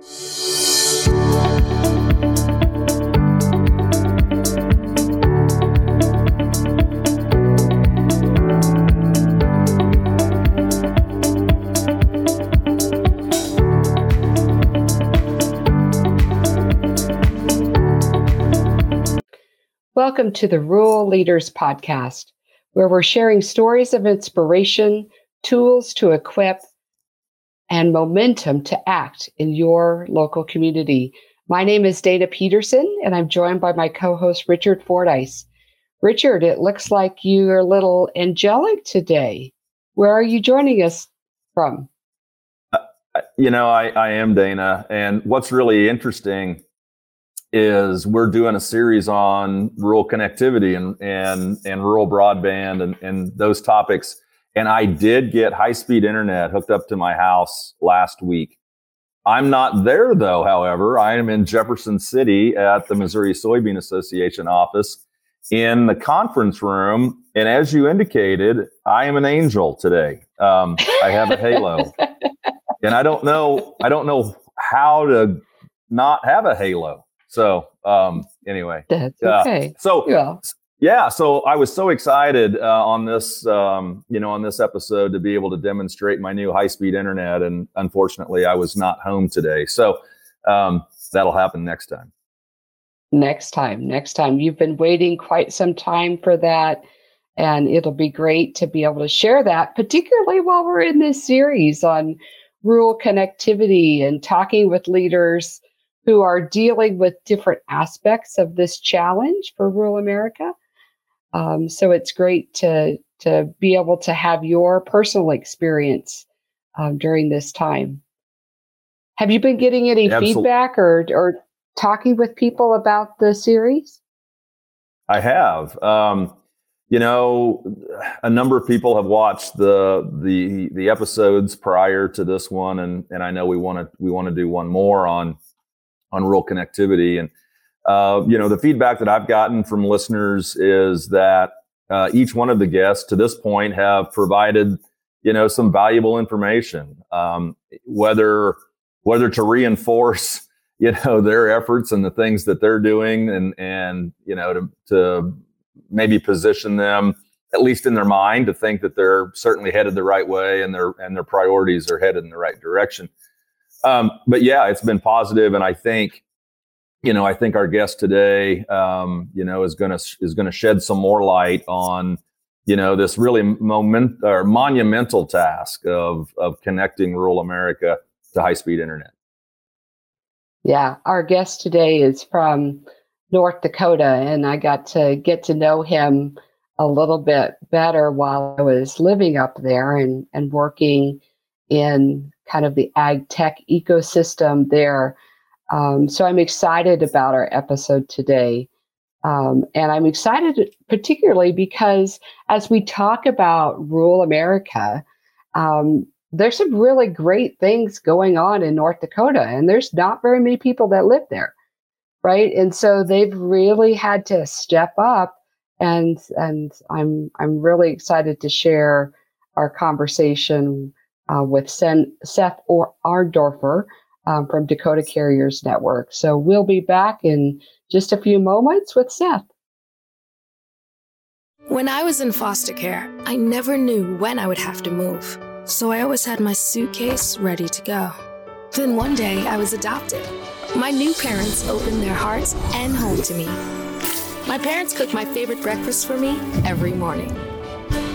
Welcome to the Rural Leaders Podcast, where we're sharing stories of inspiration, tools to equip, and momentum to act in your local community. My name is Dana Peterson, and I'm joined by my co host, Richard Fordyce. Richard, it looks like you're a little angelic today. Where are you joining us from? Uh, you know, I, I am Dana. And what's really interesting is we're doing a series on rural connectivity and and and rural broadband and, and those topics. And I did get high speed internet hooked up to my house last week. I'm not there though, however. I am in Jefferson City at the Missouri Soybean Association office in the conference room. And as you indicated, I am an angel today. Um, I have a halo. and I don't know, I don't know how to not have a halo. So um, anyway, that's okay. so yeah. Yeah, so I was so excited uh, on this, um, you know, on this episode to be able to demonstrate my new high-speed internet, and unfortunately, I was not home today. So um, that'll happen next time. Next time, next time. You've been waiting quite some time for that, and it'll be great to be able to share that, particularly while we're in this series on rural connectivity and talking with leaders who are dealing with different aspects of this challenge for rural America. Um, so it's great to to be able to have your personal experience um, during this time. Have you been getting any feedback or or talking with people about the series? I have. Um, you know, a number of people have watched the the the episodes prior to this one, and and I know we want to we want to do one more on on rural connectivity. And uh, you know, the feedback that I've gotten from listeners is that uh, each one of the guests to this point have provided you know some valuable information, um, whether whether to reinforce you know their efforts and the things that they're doing, and and you know to to maybe position them at least in their mind to think that they're certainly headed the right way and their and their priorities are headed in the right direction. Um, but yeah, it's been positive, and I think, you know, I think our guest today, um, you know, is gonna is gonna shed some more light on, you know, this really moment or monumental task of of connecting rural America to high speed internet. Yeah, our guest today is from North Dakota, and I got to get to know him a little bit better while I was living up there and and working in kind of the ag tech ecosystem there. Um, so I'm excited about our episode today. Um, and I'm excited particularly because as we talk about rural America, um, there's some really great things going on in North Dakota, and there's not very many people that live there, right? And so they've really had to step up, and and I'm I'm really excited to share our conversation uh, with Sen- Seth or Arndorfer um, from Dakota Carriers Network. So we'll be back in just a few moments with Seth. When I was in foster care, I never knew when I would have to move. So I always had my suitcase ready to go. Then one day I was adopted. My new parents opened their hearts and home to me. My parents cook my favorite breakfast for me every morning.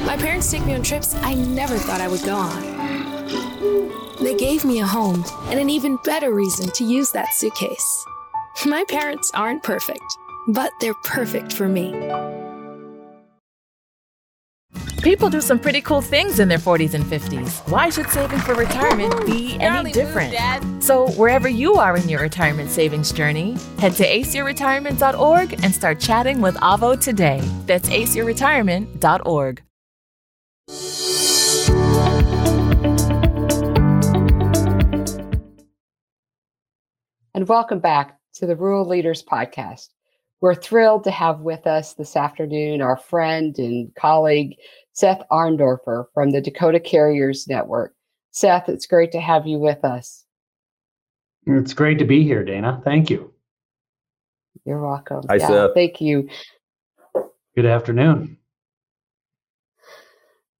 My parents take me on trips I never thought I would go on. They gave me a home and an even better reason to use that suitcase. My parents aren't perfect, but they're perfect for me. People do some pretty cool things in their 40s and 50s. Why should saving for retirement be any different? So, wherever you are in your retirement savings journey, head to aceyourretirement.org and start chatting with Avo today. That's aceyourretirement.org. and welcome back to the Rural Leaders Podcast. We're thrilled to have with us this afternoon our friend and colleague, Seth Arndorfer from the Dakota Carriers Network. Seth, it's great to have you with us. It's great to be here, Dana. Thank you. You're welcome. Hi, yeah, Seth. Thank you. Good afternoon.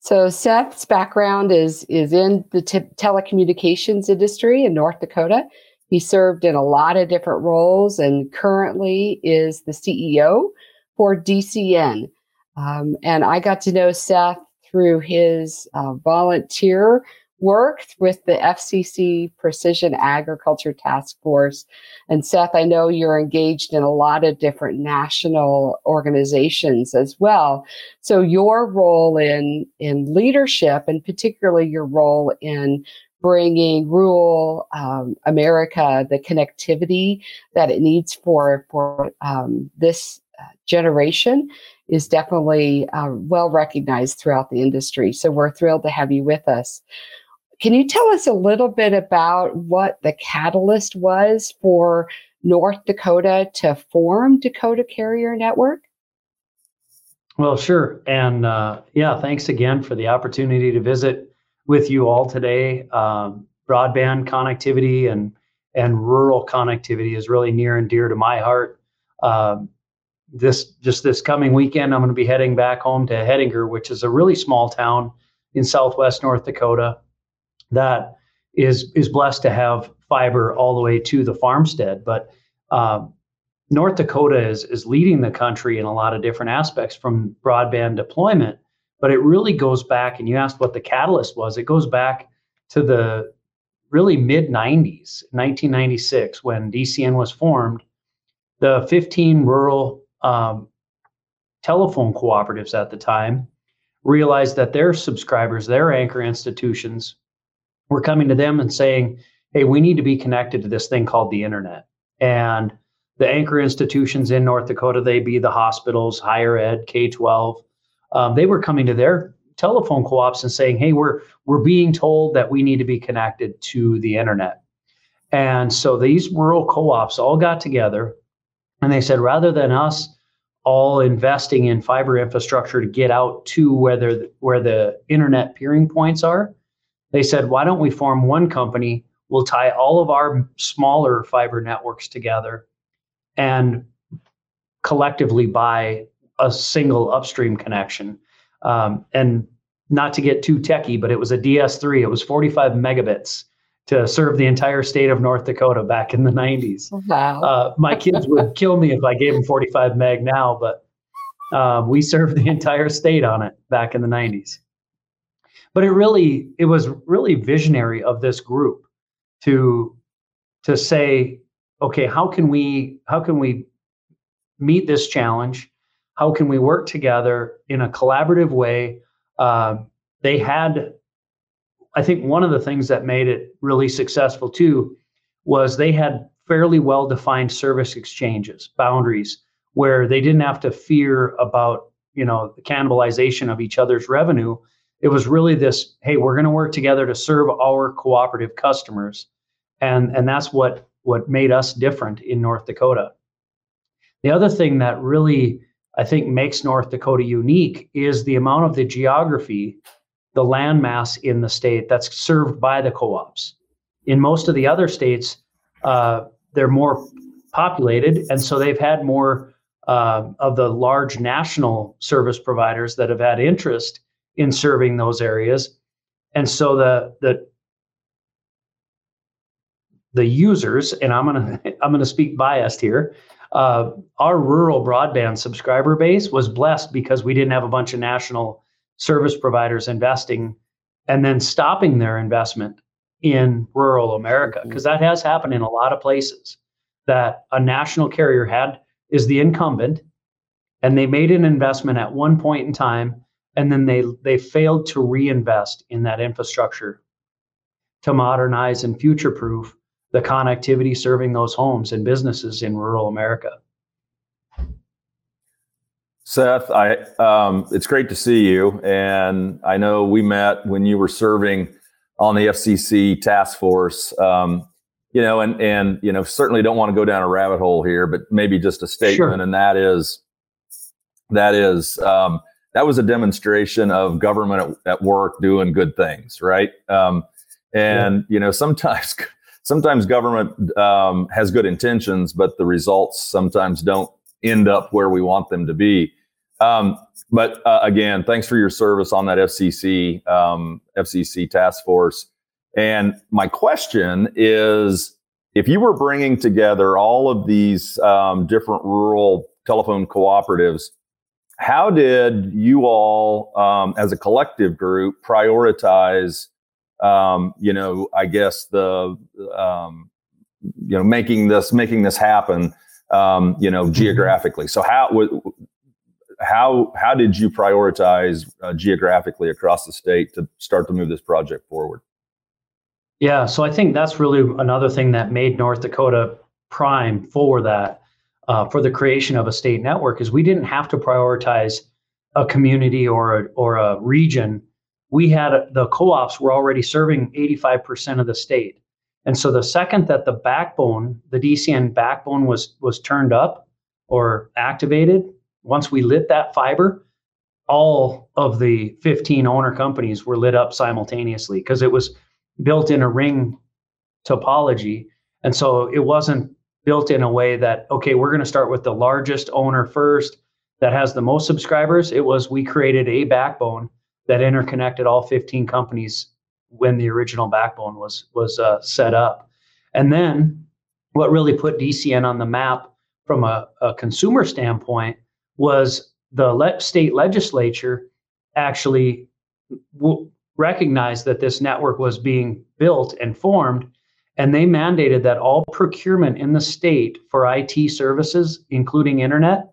So Seth's background is is in the t- telecommunications industry in North Dakota. He served in a lot of different roles and currently is the CEO for DCN. Um, and I got to know Seth through his uh, volunteer work with the FCC Precision Agriculture Task Force. And Seth, I know you're engaged in a lot of different national organizations as well. So your role in, in leadership and particularly your role in bringing rural um, America the connectivity that it needs for, for um, this uh, generation is definitely uh, well recognized throughout the industry. So we're thrilled to have you with us. Can you tell us a little bit about what the catalyst was for North Dakota to form Dakota Carrier Network? Well, sure. And uh, yeah, thanks again for the opportunity to visit with you all today. Um, broadband connectivity and and rural connectivity is really near and dear to my heart. Um, this just this coming weekend, I'm going to be heading back home to Hettinger, which is a really small town in southwest North Dakota that is is blessed to have fiber all the way to the farmstead. But um, North Dakota is is leading the country in a lot of different aspects from broadband deployment. But it really goes back, and you asked what the catalyst was. It goes back to the really mid 90s, 1996, when DCN was formed. The 15 rural um, telephone cooperatives at the time realized that their subscribers, their anchor institutions, we're coming to them and saying, hey, we need to be connected to this thing called the internet. And the anchor institutions in North Dakota, they be the hospitals, higher ed, K 12, um, they were coming to their telephone co-ops and saying, hey, we're we're being told that we need to be connected to the internet. And so these rural co-ops all got together and they said, rather than us all investing in fiber infrastructure to get out to where the, where the internet peering points are, they said, why don't we form one company? We'll tie all of our smaller fiber networks together and collectively buy a single upstream connection. Um, and not to get too techy, but it was a DS3. It was 45 megabits to serve the entire state of North Dakota back in the 90s. Wow. Uh, my kids would kill me if I gave them 45 meg now, but uh, we served the entire state on it back in the 90s but it really it was really visionary of this group to to say okay how can we how can we meet this challenge how can we work together in a collaborative way? Uh, they had i think one of the things that made it really successful too was they had fairly well defined service exchanges boundaries where they didn't have to fear about you know the cannibalization of each other's revenue. It was really this hey we're going to work together to serve our cooperative customers. And and that's what what made us different in north dakota. The other thing that really i think makes north dakota unique is the amount of the geography the landmass in the state that's served by the co-ops in most of the other states uh, they're more populated and so they've had more uh, of the large national service providers that have had interest in serving those areas. And so the the the users, and I'm gonna I'm gonna speak biased here. Uh, our rural broadband subscriber base was blessed because we didn't have a bunch of national service providers investing and then stopping their investment in rural America because mm-hmm. that has happened in a lot of places that a national carrier had is the incumbent and they made an investment at one point in time and then they they failed to reinvest in that infrastructure to modernize and future proof the connectivity serving those homes and businesses in rural America. Seth, I um, it's great to see you, and I know we met when you were serving on the FCC task force. Um, you know, and and you know, certainly don't want to go down a rabbit hole here, but maybe just a statement, sure. and that is that is um, that was a demonstration of government at, at work doing good things, right? Um, and yeah. you know, sometimes sometimes government um, has good intentions, but the results sometimes don't end up where we want them to be. Um, but uh, again, thanks for your service on that FCC um, FCC task force. And my question is, if you were bringing together all of these um, different rural telephone cooperatives, how did you all, um, as a collective group, prioritize? Um, you know, I guess the um, you know making this making this happen. Um, you know, mm-hmm. geographically. So how how how did you prioritize uh, geographically across the state to start to move this project forward? Yeah, so I think that's really another thing that made North Dakota prime for that, uh, for the creation of a state network, is we didn't have to prioritize a community or a, or a region. We had the co-ops were already serving 85% of the state, and so the second that the backbone, the DCN backbone was was turned up or activated, once we lit that fiber, all of the 15 owner companies were lit up simultaneously because it was built in a ring topology. And so it wasn't built in a way that, okay, we're going to start with the largest owner first that has the most subscribers. It was we created a backbone that interconnected all 15 companies when the original backbone was was uh, set up. And then what really put DCN on the map from a, a consumer standpoint was the le- state legislature actually w- recognized that this network was being built and formed, and they mandated that all procurement in the state for IT services, including internet,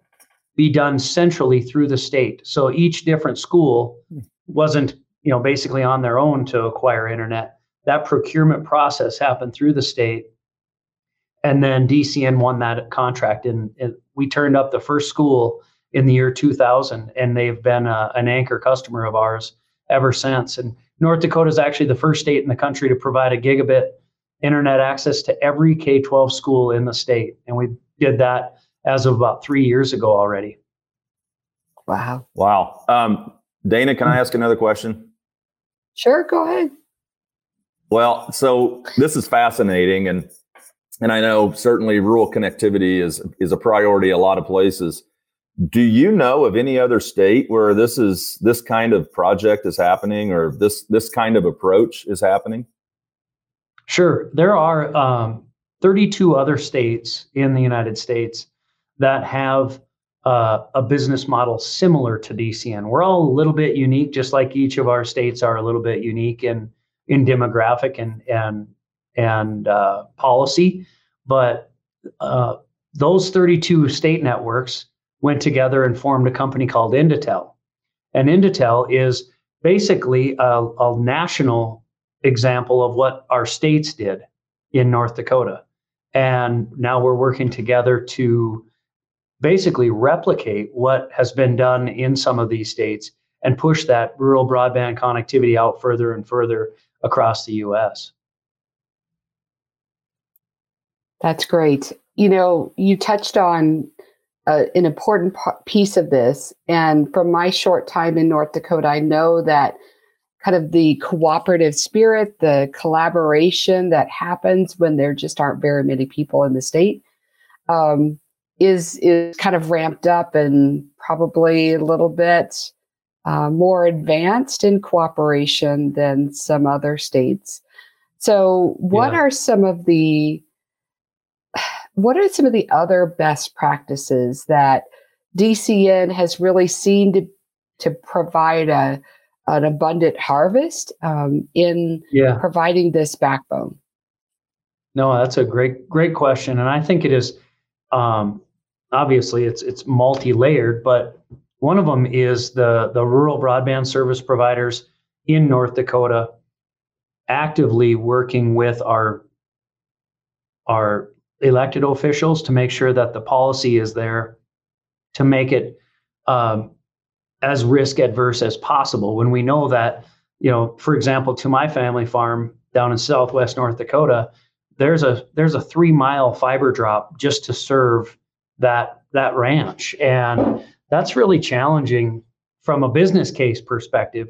be done centrally through the state. So each different school wasn't, you know, basically on their own to acquire internet. That procurement process happened through the state. And then DCN won that contract, and, and we turned up the first school in the year 2000, and they've been a, an anchor customer of ours ever since. And North Dakota is actually the first state in the country to provide a gigabit internet access to every K 12 school in the state. And we did that as of about three years ago already. Wow. Wow. Um, Dana, can I ask another question? Sure, go ahead. Well, so this is fascinating and and I know certainly rural connectivity is is a priority a lot of places. Do you know of any other state where this is this kind of project is happening or this this kind of approach is happening? Sure, there are um, 32 other states in the United States that have uh, a business model similar to DCN. We're all a little bit unique, just like each of our states are a little bit unique in in demographic and and and uh, policy. But uh, those 32 state networks went together and formed a company called Indatel. And Indatel is basically a, a national example of what our states did in North Dakota. And now we're working together to basically replicate what has been done in some of these states and push that rural broadband connectivity out further and further across the US. That's great. You know, you touched on uh, an important piece of this. And from my short time in North Dakota, I know that kind of the cooperative spirit, the collaboration that happens when there just aren't very many people in the state, um, is is kind of ramped up and probably a little bit uh, more advanced in cooperation than some other states. So, what yeah. are some of the what are some of the other best practices that DCN has really seen to to provide a an abundant harvest um, in yeah. providing this backbone? No, that's a great great question, and I think it is. Um, obviously, it's it's multi layered, but one of them is the the rural broadband service providers in North Dakota actively working with our our elected officials to make sure that the policy is there to make it um, as risk adverse as possible. When we know that, you know, for example, to my family farm down in Southwest North Dakota, there's a there's a three mile fiber drop just to serve that that ranch, and that's really challenging from a business case perspective.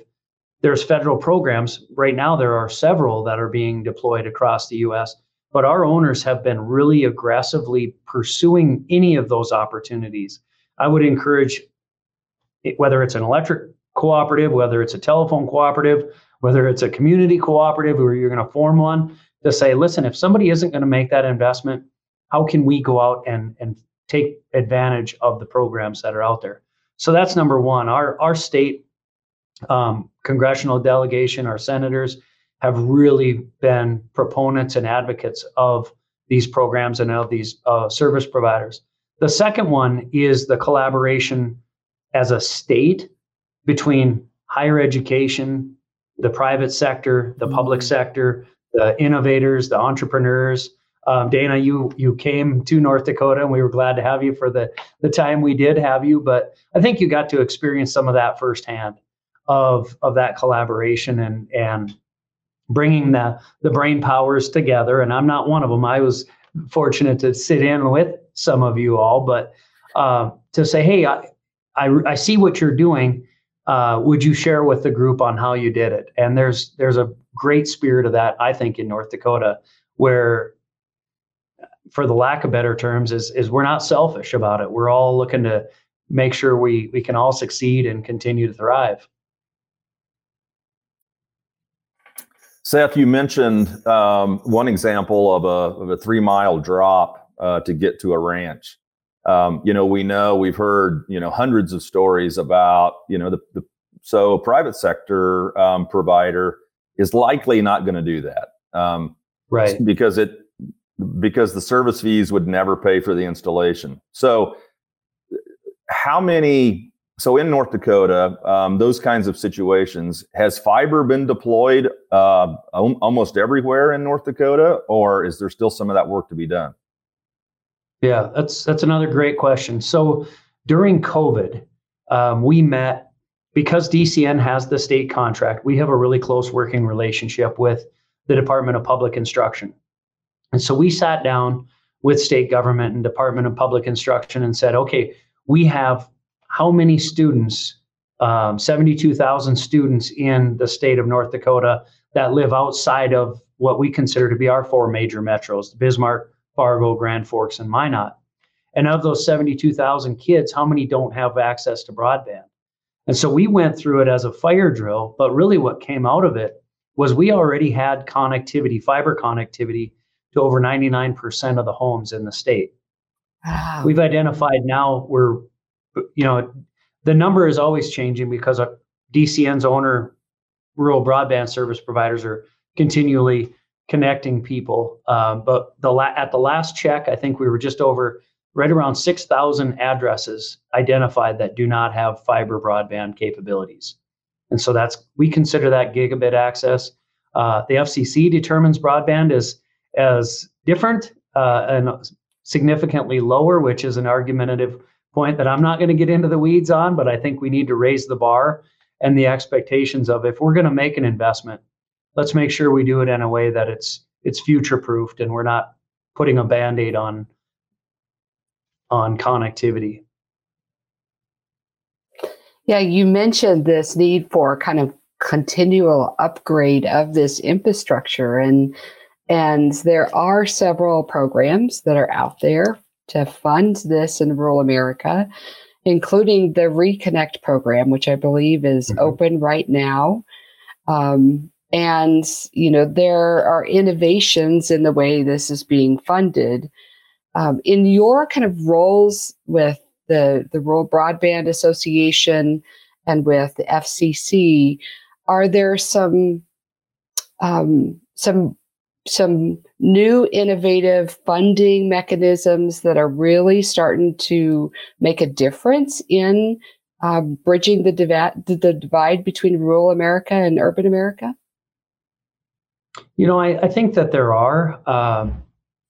There's federal programs right now. There are several that are being deployed across the U.S but our owners have been really aggressively pursuing any of those opportunities. I would encourage, whether it's an electric cooperative, whether it's a telephone cooperative, whether it's a community cooperative or you're going to form one, to say, listen, if somebody isn't going to make that investment, how can we go out and, and take advantage of the programs that are out there? So that's number one. Our, our state um, congressional delegation, our senators, have really been proponents and advocates of these programs and of these uh, service providers. The second one is the collaboration as a state between higher education, the private sector, the public mm-hmm. sector, the innovators, the entrepreneurs. Um, Dana, you you came to North Dakota, and we were glad to have you for the the time we did have you. But I think you got to experience some of that firsthand of of that collaboration and and bringing the the brain powers together. And I'm not one of them. I was fortunate to sit in with some of you all, but uh, to say, hey, I, I, I see what you're doing. Uh, would you share with the group on how you did it? And there's there's a great spirit of that, I think, in North Dakota, where, for the lack of better terms, is is we're not selfish about it. We're all looking to make sure we we can all succeed and continue to thrive. Seth, you mentioned um, one example of a, of a three mile drop uh, to get to a ranch. Um, you know, we know we've heard you know hundreds of stories about you know the, the so private sector um, provider is likely not going to do that, um, right? Because it because the service fees would never pay for the installation. So, how many so in North Dakota, um, those kinds of situations, has fiber been deployed uh, almost everywhere in North Dakota, or is there still some of that work to be done? Yeah, that's that's another great question. So during COVID, um, we met because DCN has the state contract. We have a really close working relationship with the Department of Public Instruction, and so we sat down with state government and Department of Public Instruction and said, okay, we have how many students, um, 72,000 students in the state of North Dakota that live outside of what we consider to be our four major metros Bismarck, Fargo, Grand Forks, and Minot. And of those 72,000 kids, how many don't have access to broadband? And so we went through it as a fire drill, but really what came out of it was we already had connectivity, fiber connectivity to over 99% of the homes in the state. Wow. We've identified now we're you know, the number is always changing because DCN's owner, rural broadband service providers are continually connecting people. Um, but the la- at the last check, I think we were just over right around 6,000 addresses identified that do not have fiber broadband capabilities. And so that's we consider that gigabit access. Uh, the FCC determines broadband as as different uh, and significantly lower, which is an argumentative point that I'm not going to get into the weeds on, but I think we need to raise the bar and the expectations of if we're going to make an investment, let's make sure we do it in a way that it's it's future proofed and we're not putting a band-aid on on connectivity. Yeah, you mentioned this need for kind of continual upgrade of this infrastructure and and there are several programs that are out there to fund this in rural America, including the Reconnect program, which I believe is mm-hmm. open right now. Um, and, you know, there are innovations in the way this is being funded. Um, in your kind of roles with the, the Rural Broadband Association and with the FCC, are there some um, some some new innovative funding mechanisms that are really starting to make a difference in uh, bridging the, div- the divide between rural America and urban America? You know, I, I think that there are. Um,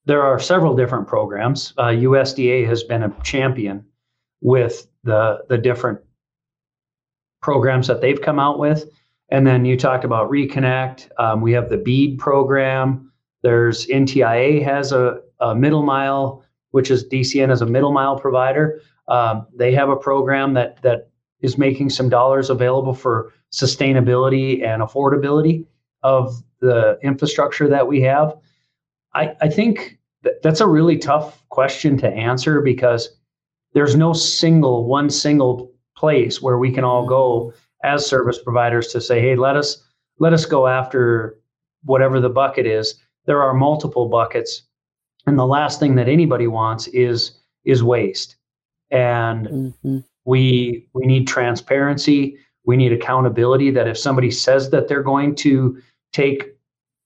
there are several different programs. Uh, USDA has been a champion with the the different programs that they've come out with. And then you talked about Reconnect. Um, we have the BEAD program. There's NTIA has a, a, middle mile, which is DCN as a middle mile provider. Um, they have a program that that is making some dollars available for sustainability and affordability of the infrastructure that we have. I, I think that's a really tough question to answer because there's no single one single place where we can all go as service providers to say hey let us let us go after whatever the bucket is. There are multiple buckets and the last thing that anybody wants is is waste. And mm-hmm. we we need transparency. We need accountability that if somebody says that they're going to take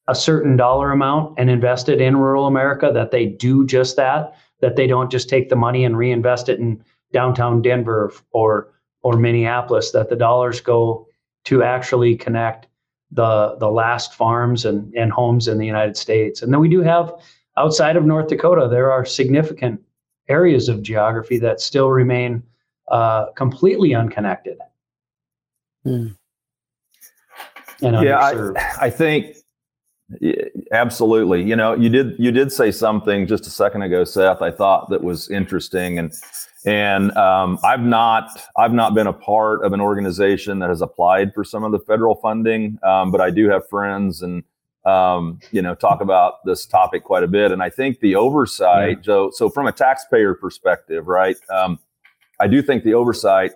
a certain dollar amount and invest it in rural America, that they do just that, that they don't just take the money and reinvest it in downtown Denver or or Minneapolis, that the dollars go to actually connect the the last farms and, and homes in the United States. And then we do have outside of North Dakota, there are significant areas of geography that still remain uh, completely unconnected. Hmm. yeah, I, I think absolutely. You know, you did you did say something just a second ago, Seth. I thought that was interesting, and and um, I've not I've not been a part of an organization that has applied for some of the federal funding, um, but I do have friends and um, you know talk about this topic quite a bit. And I think the oversight, yeah. so so from a taxpayer perspective, right? Um, I do think the oversight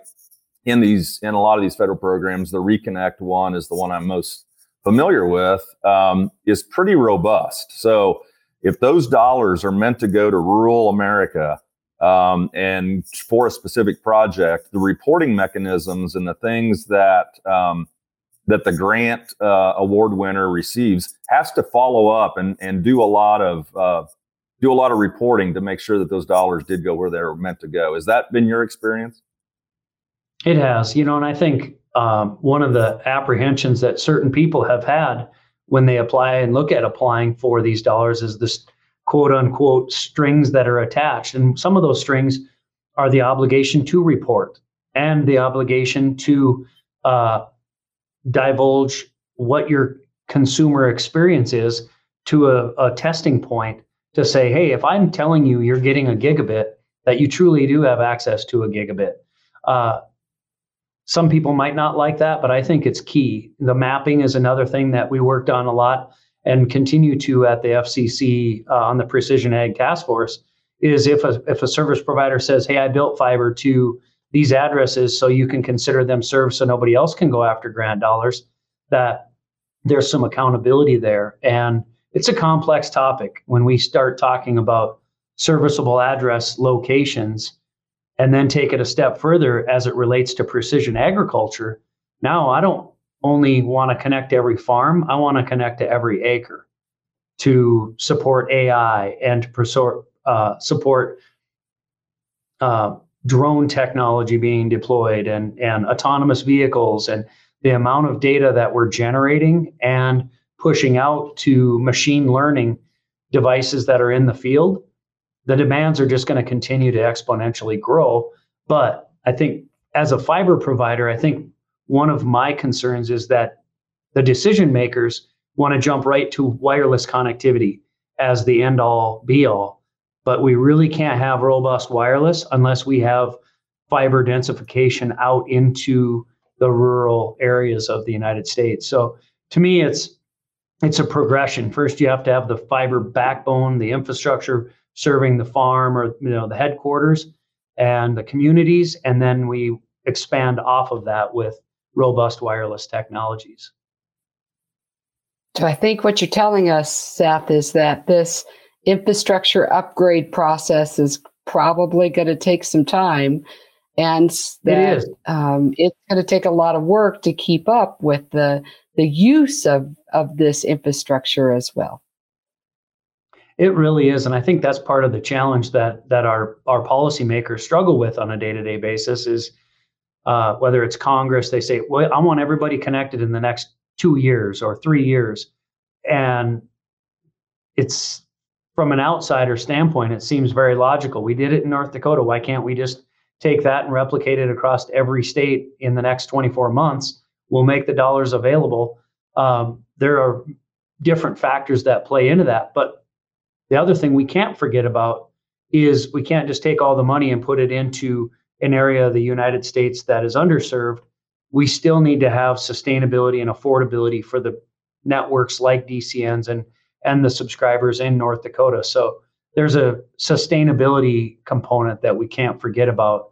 in these in a lot of these federal programs, the Reconnect one is the one I'm most familiar with, um, is pretty robust. So if those dollars are meant to go to rural America um, and for a specific project, the reporting mechanisms and the things that um, that the grant uh, award winner receives has to follow up and and do a lot of uh, do a lot of reporting to make sure that those dollars did go where they were meant to go. Has that been your experience? It has, you know, and I think um, one of the apprehensions that certain people have had when they apply and look at applying for these dollars is this quote unquote strings that are attached. And some of those strings are the obligation to report and the obligation to uh, divulge what your consumer experience is to a, a testing point to say, hey, if I'm telling you you're getting a gigabit, that you truly do have access to a gigabit. Uh, some people might not like that, but I think it's key. The mapping is another thing that we worked on a lot and continue to at the FCC uh, on the Precision Ag Task Force. Is if a if a service provider says, "Hey, I built fiber to these addresses, so you can consider them served, so nobody else can go after grant dollars," that there's some accountability there, and it's a complex topic when we start talking about serviceable address locations and then take it a step further as it relates to precision agriculture. Now, I don't only want to connect to every farm, I want to connect to every acre to support AI and to uh, support uh, drone technology being deployed and, and autonomous vehicles and the amount of data that we're generating and pushing out to machine learning devices that are in the field the demands are just going to continue to exponentially grow. But I think as a fiber provider, I think one of my concerns is that the decision makers want to jump right to wireless connectivity as the end all be all. But we really can't have robust wireless unless we have fiber densification out into the rural areas of the United States. So to me, it's it's a progression. First, you have to have the fiber backbone, the infrastructure serving the farm or you know the headquarters and the communities, and then we expand off of that with robust wireless technologies. So I think what you're telling us, Seth, is that this infrastructure upgrade process is probably going to take some time and that it um, it's going to take a lot of work to keep up with the the use of of this infrastructure as well. It really is, and I think that's part of the challenge that that our our policymakers struggle with on a day to day basis is uh, whether it's Congress, they say, "Well, I want everybody connected in the next two years or three years," and it's from an outsider standpoint, it seems very logical. We did it in North Dakota. Why can't we just take that and replicate it across every state in the next 24 months? We'll make the dollars available. Um, there are different factors that play into that, but the other thing we can't forget about is we can't just take all the money and put it into an area of the United States that is underserved. We still need to have sustainability and affordability for the networks like DCNs and and the subscribers in North Dakota. So there's a sustainability component that we can't forget about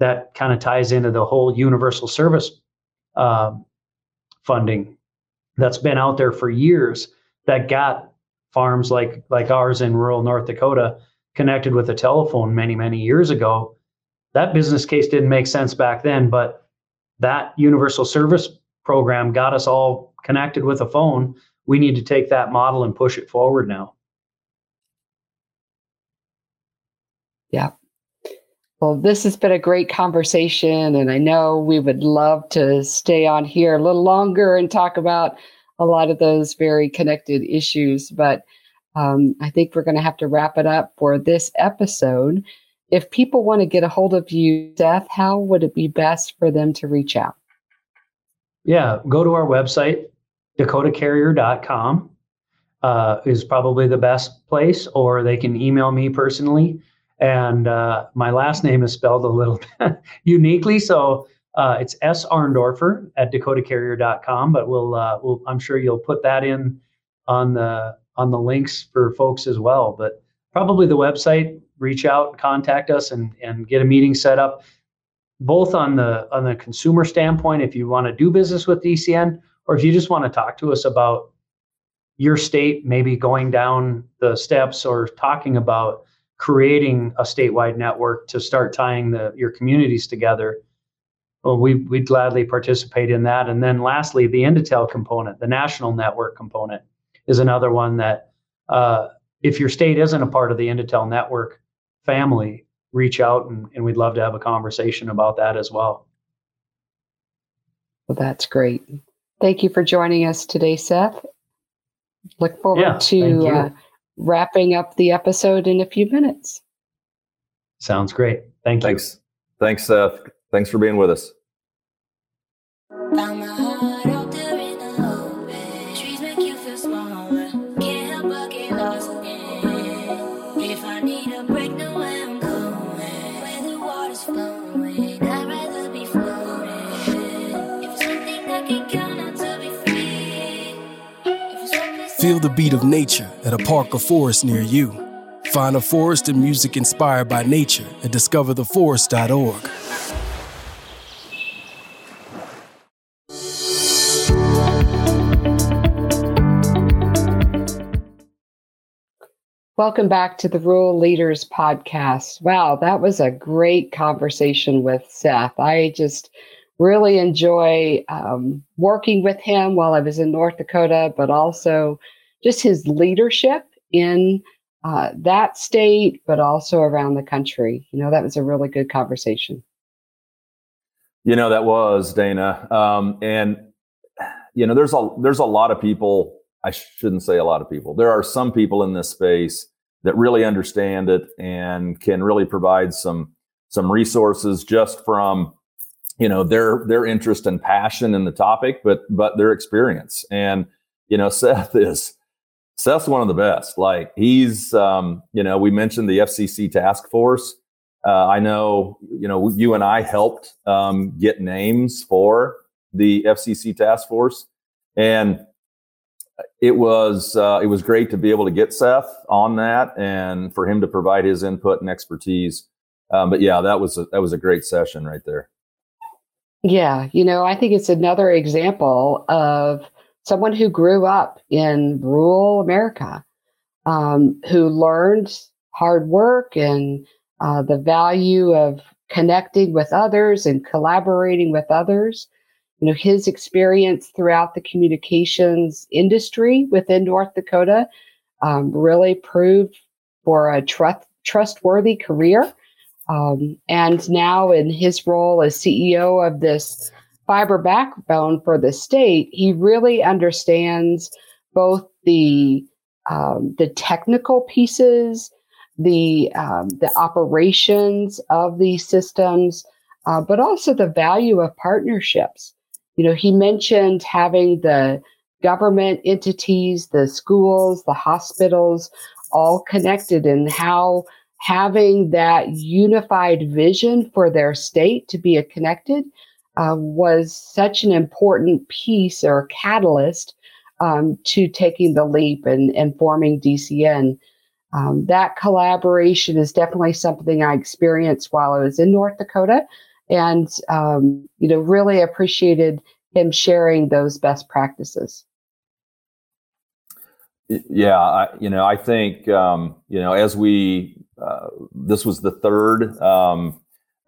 that kind of ties into the whole universal service um, funding that's been out there for years that got farms like like ours in rural North Dakota connected with a telephone many many years ago. That business case didn't make sense back then, but that universal service program got us all connected with a phone. We need to take that model and push it forward now. Yeah. Well, this has been a great conversation, and I know we would love to stay on here a little longer and talk about a lot of those very connected issues. But um, I think we're going to have to wrap it up for this episode. If people want to get a hold of you, Seth, how would it be best for them to reach out? Yeah, go to our website, dakotacarrier.com uh, is probably the best place, or they can email me personally and uh, my last name is spelled a little uniquely. So uh, it's S. Arndorfer at dakotacarrier.com, but we'll, uh, we'll, I'm sure you'll put that in on the, on the links for folks as well. But probably the website, reach out, contact us and, and get a meeting set up both on the, on the consumer standpoint, if you want to do business with DCN, or if you just want to talk to us about your state, maybe going down the steps or talking about creating a statewide network to start tying the your communities together. Well, we we'd gladly participate in that. And then lastly, the Indatel component, the national network component, is another one that uh, if your state isn't a part of the Indatel network family, reach out and, and we'd love to have a conversation about that as well. Well, that's great. Thank you for joining us today, Seth. Look forward yeah, to uh, wrapping up the episode in a few minutes. Sounds great. Thank you. Thanks. Thanks, Seth. Thanks for being with us. The beat of nature at a park or forest near you. Find a forest and music inspired by nature at discovertheforest.org. Welcome back to the Rural Leaders Podcast. Wow, that was a great conversation with Seth. I just really enjoy um, working with him while I was in North Dakota, but also just his leadership in uh, that state, but also around the country. You know, that was a really good conversation. You know, that was Dana, um, and you know, there's a there's a lot of people. I shouldn't say a lot of people. There are some people in this space that really understand it and can really provide some some resources just from you know their their interest and passion in the topic, but but their experience. And you know, Seth is Seth's one of the best. Like he's, um, you know, we mentioned the FCC task force. Uh, I know, you know, you and I helped um, get names for the FCC task force, and it was uh, it was great to be able to get Seth on that and for him to provide his input and expertise. Um, but yeah, that was a, that was a great session right there. Yeah, you know, I think it's another example of someone who grew up in rural America, um, who learned hard work and uh, the value of connecting with others and collaborating with others. You know, his experience throughout the communications industry within North Dakota um, really proved for a trust, trustworthy career. Um, and now, in his role as CEO of this fiber backbone for the state, he really understands both the um, the technical pieces, the um, the operations of these systems, uh, but also the value of partnerships. You know, he mentioned having the government entities, the schools, the hospitals, all connected, and how having that unified vision for their state to be connected uh, was such an important piece or catalyst um, to taking the leap and, and forming DCN. Um, that collaboration is definitely something I experienced while I was in North Dakota, and um, you know really appreciated him sharing those best practices. Yeah, I, you know, I think um, you know as we uh, this was the third um,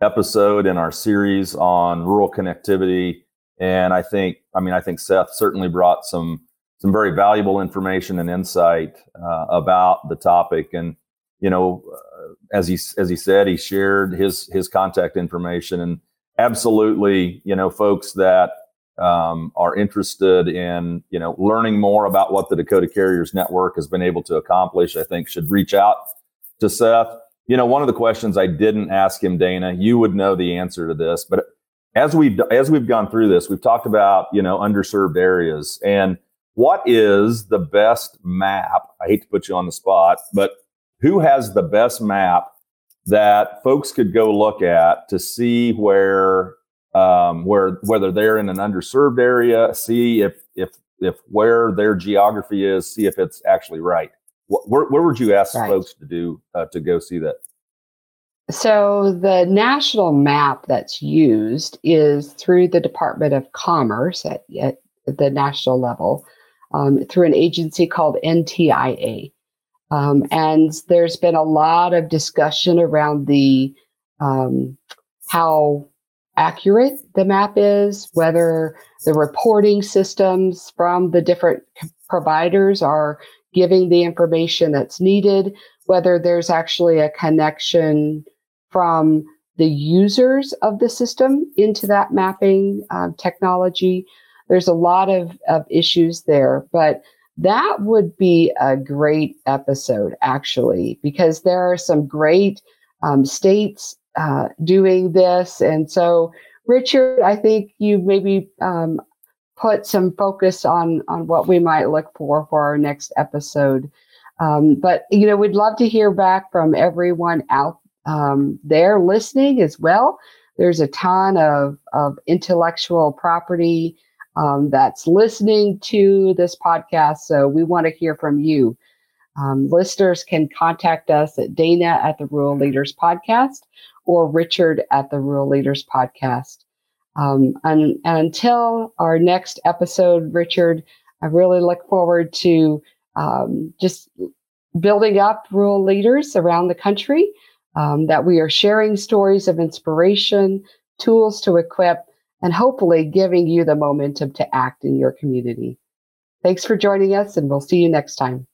episode in our series on rural connectivity, and I think I mean I think Seth certainly brought some some very valuable information and insight uh, about the topic. And you know, uh, as he as he said, he shared his his contact information, and absolutely, you know, folks that um, are interested in you know learning more about what the Dakota Carriers Network has been able to accomplish, I think should reach out to Seth. You know, one of the questions I didn't ask him, Dana, you would know the answer to this, but as we've as we've gone through this, we've talked about you know underserved areas and what is the best map? I hate to put you on the spot, but who has the best map that folks could go look at to see where um, where whether they're in an underserved area, see if if if where their geography is, see if it's actually right. Where, where would you ask right. folks to do uh, to go see that? So the national map that's used is through the Department of Commerce at, at the national level um, through an agency called NTIA. Um, and there's been a lot of discussion around the um, how accurate the map is, whether the reporting systems from the different providers are giving the information that's needed, whether there's actually a connection from the users of the system into that mapping uh, technology. There's a lot of, of issues there, but that would be a great episode, actually, because there are some great um, states uh, doing this. And so, Richard, I think you maybe um, put some focus on, on what we might look for for our next episode. Um, but, you know, we'd love to hear back from everyone out um, there listening as well. There's a ton of, of intellectual property um, that's listening to this podcast. So we want to hear from you. Um, listeners can contact us at Dana at the Rural Leaders Podcast or Richard at the Rural Leaders Podcast. Um, and, and, until our next episode, Richard, I really look forward to um, just building up rural leaders around the country, um, that we are sharing stories of inspiration, tools to equip, and hopefully giving you the momentum to act in your community. Thanks for joining us, and we'll see you next time.